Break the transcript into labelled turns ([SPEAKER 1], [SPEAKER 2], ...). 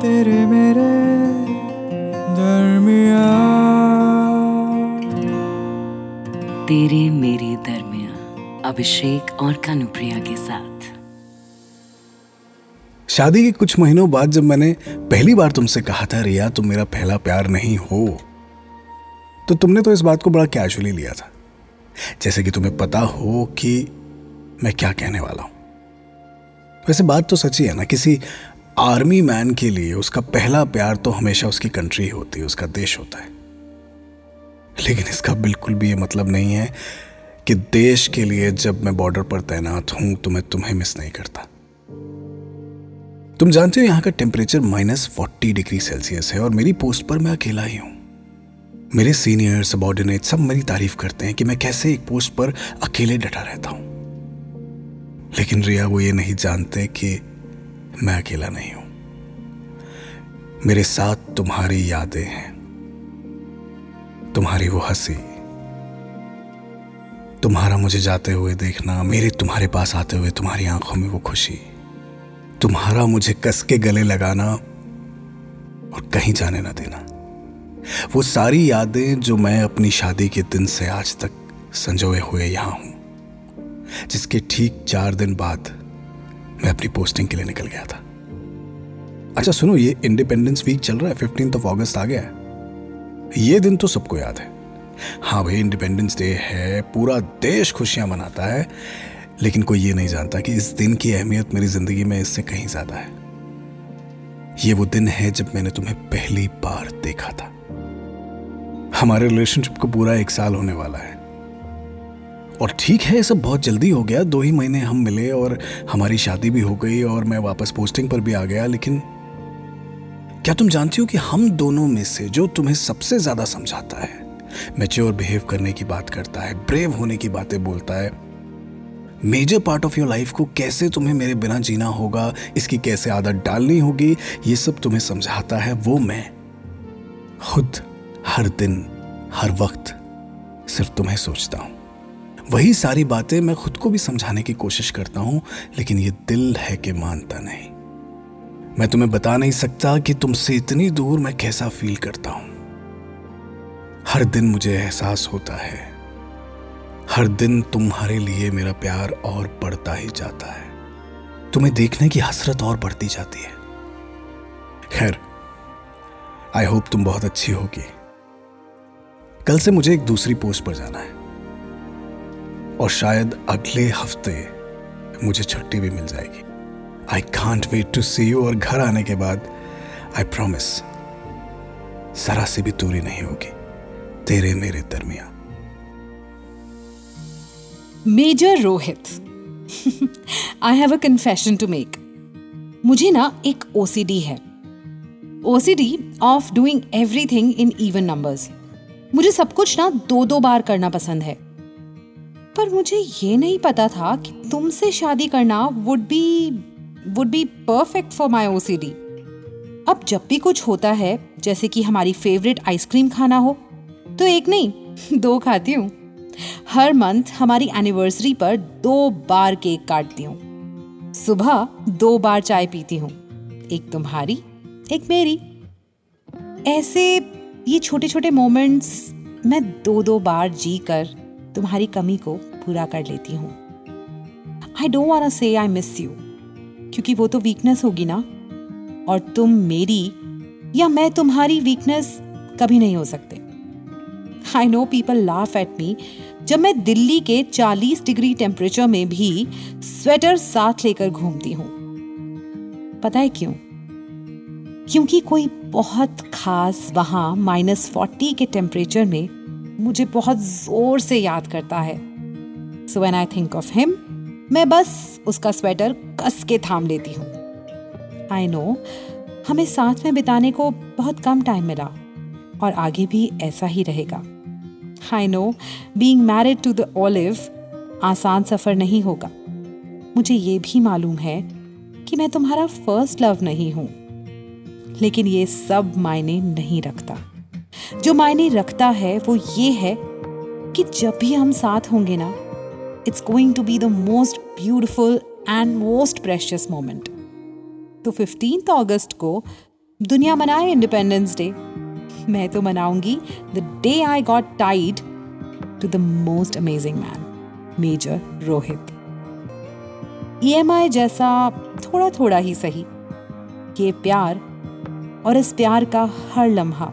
[SPEAKER 1] तेरे मेरे दरमिया
[SPEAKER 2] तेरे मेरे दरमिया अभिषेक और कानुप्रिया के साथ।
[SPEAKER 3] शादी के कुछ महीनों बाद जब मैंने पहली बार तुमसे कहा था रिया तुम मेरा पहला प्यार नहीं हो तो तुमने तो इस बात को बड़ा कैजुअली लिया था। जैसे कि तुम्हें पता हो कि मैं क्या कहने वाला हूँ। वैसे बात तो सच्ची है ना किसी आर्मी मैन के लिए उसका पहला प्यार तो हमेशा उसकी कंट्री होती है, उसका देश होता है। लेकिन इसका बिल्कुल भी ये मतलब नहीं है कि देश के लिए जब मैं बॉर्डर पर तैनात हूँ तो मैं तुम्हें मिस नहीं करता। तुम जानते हो यहाँ का temperature minus forty degree Celsius है और मेरी पोस्ट पर मैं अकेला ही हूँ। मेरे सीनियर सबॉर्डिनेट सब मेरी तारीफ़ करते हैं कि मैं कैसे एक पोस्ट पर अकेले डटा रहता हूँ। लेकिन रिया वो ये नहीं जानते कि मैं अकेला नहीं हूँ। मेरे साथ तुम्हारी यादें हैं। तुम्हारी वो हँसी। तुम्हारा मुझे जाते हुए देखना, मेरे तुम्हारे पास आते हुए तुम्हारी आँखों में वो खुशी। तुम्हारा मुझे कस के गले लगाना और कहीं जाने ना देना। वो सारी यादें जो मैं अपनी शादी के दिन से आज तक संजोए हुए यहाँ हूँ, जिसके ठीक चार दिन बाद मैं अपनी पोस्टिंग के लिए निकल गया था। अच्छा सुनो, ये इंडिपेंडेंस वीक चल रहा है फिफ्टीन ऑफ़ अगस्त आ गया है। ये दिन तो सबको याद है। हाँ भाई इंडिपेंडेंस डे है, पूरा देश खुशियाँ मनाता है, लेकिन कोई ये नहीं जानता कि इस दिन की अहमियत मेरी ज़िंदगी में इससे कहीं ज़्यादा है। ये वो दिन है जब मैंने तुम्हें पहली बार देखा था। हमारे रिलेशनशिप को पूरा एक साल होने वाला है। और ठीक है सब बहुत जल्दी हो गया। दो ही महीने हम मिले और हमारी शादी भी हो गई और मैं वापस पोस्टिंग पर भी आ गया, लेकिन क्या तुम जानती हो कि हम दोनों में से जो तुम्हें सबसे ज़्यादा समझाता है मेच्योर बिहेव करने की बात करता है ब्रेव होने की बातें बोलता है major part of your life को कैसे तुम्हें मेरे बिना जीना होगा, इसकी कैसे आदत डालनी होगी, ये सब तुम्हें समझाता है वो मैं। खुद हर दिन, हर वक्त सिर्फ़ तुम्हें सोचता हूँ। वही सारी बातें मैं खुद को भी समझाने की कोशिश करता हूँ, लेकिन ये दिल है कि मानता नहीं। मैं तुम्हें बता नहीं सकता कि तुमसे इतनी दूर मैं कैसा फील करता हूँ। हर दिन मुझे एहसास होता है। हर दिन तुम्हारे लिए मेरा प्यार और बढ़ता ही जाता है। तुम्हें देखने की हसरत और बढ़ती जाती है। खैर आई होप तुम बहुत अच्छी होगी। कल से मुझे एक दूसरी पोस्ट पर जाना है। और शायद अगले हफ़्ते मुझे छुट्टी भी मिल जाएगी। I can't wait to see you और घर आने के बाद आई प्रॉमिस जरा से भी दूरी नहीं होगी। तेरे मेरे दरमिया
[SPEAKER 4] major Rohit I have a confession to make मुझे ना एक ओसीडी है। OCD of doing everything in even numbers मुझे सब कुछ ना दो दो बार करना पसंद है। पर मुझे ये नहीं पता था कि तुमसे शादी करना would be would be perfect for my OCD अब जब भी कुछ होता है, जैसे कि हमारी फेवरेट आइसक्रीम खाना हो तो एक नहीं, दो खाती हूँ। हर मंथ हमारी एनिवर्सरी पर दो बार केक काटती हूँ। सुबह दो बार चाय पीती हूँ, एक तुम्हारी, एक मेरी। ऐसे ये छोटे छोटे मोमेंट्स मैं दो दो बार जी कर तुम्हारी कमी को पूरा कर लेती हूँ। I don't want say I miss you क्योंकि वो तो वीकनेस होगी ना। और तुम मेरी या मैं तुम्हारी वीकनेस कभी नहीं हो सकते। I know people laugh at me जब मैं दिल्ली के 40 डिग्री टेम्परेचर में भी स्वेटर साथ लेकर घूमती हूँ। पता है क्यों? क्योंकि कोई बहुत खास वहाँ माइनस फोर्टी के टेम्परेचर में मुझे बहुत ज़ोर से याद करता है। So when I think of him मैं बस उसका स्वेटर कस के थाम लेती हूँ। आई नो हमें साथ में बिताने को बहुत कम टाइम मिला, और आगे भी ऐसा ही रहेगा। I know being married to the olive आसान सफ़र नहीं होगा। मुझे ये भी मालूम है कि मैं तुम्हारा फ़र्स्ट लव नहीं हूँ, लेकिन ये सब मायने नहीं रखता। जो मायने रखता है वो ये है कि जब भी हम साथ होंगे ना it's going to be the most beautiful and most precious moment तो फिफ्टीन अगस्त को दुनिया मनाए इंडिपेंडेंस डे मैं तो मनाऊँगी the day I got tied to the most amazing man major Rohit EMI जैसा थोड़ा थोड़ा ही सही. ये प्यार और इस प्यार का हर लम्हा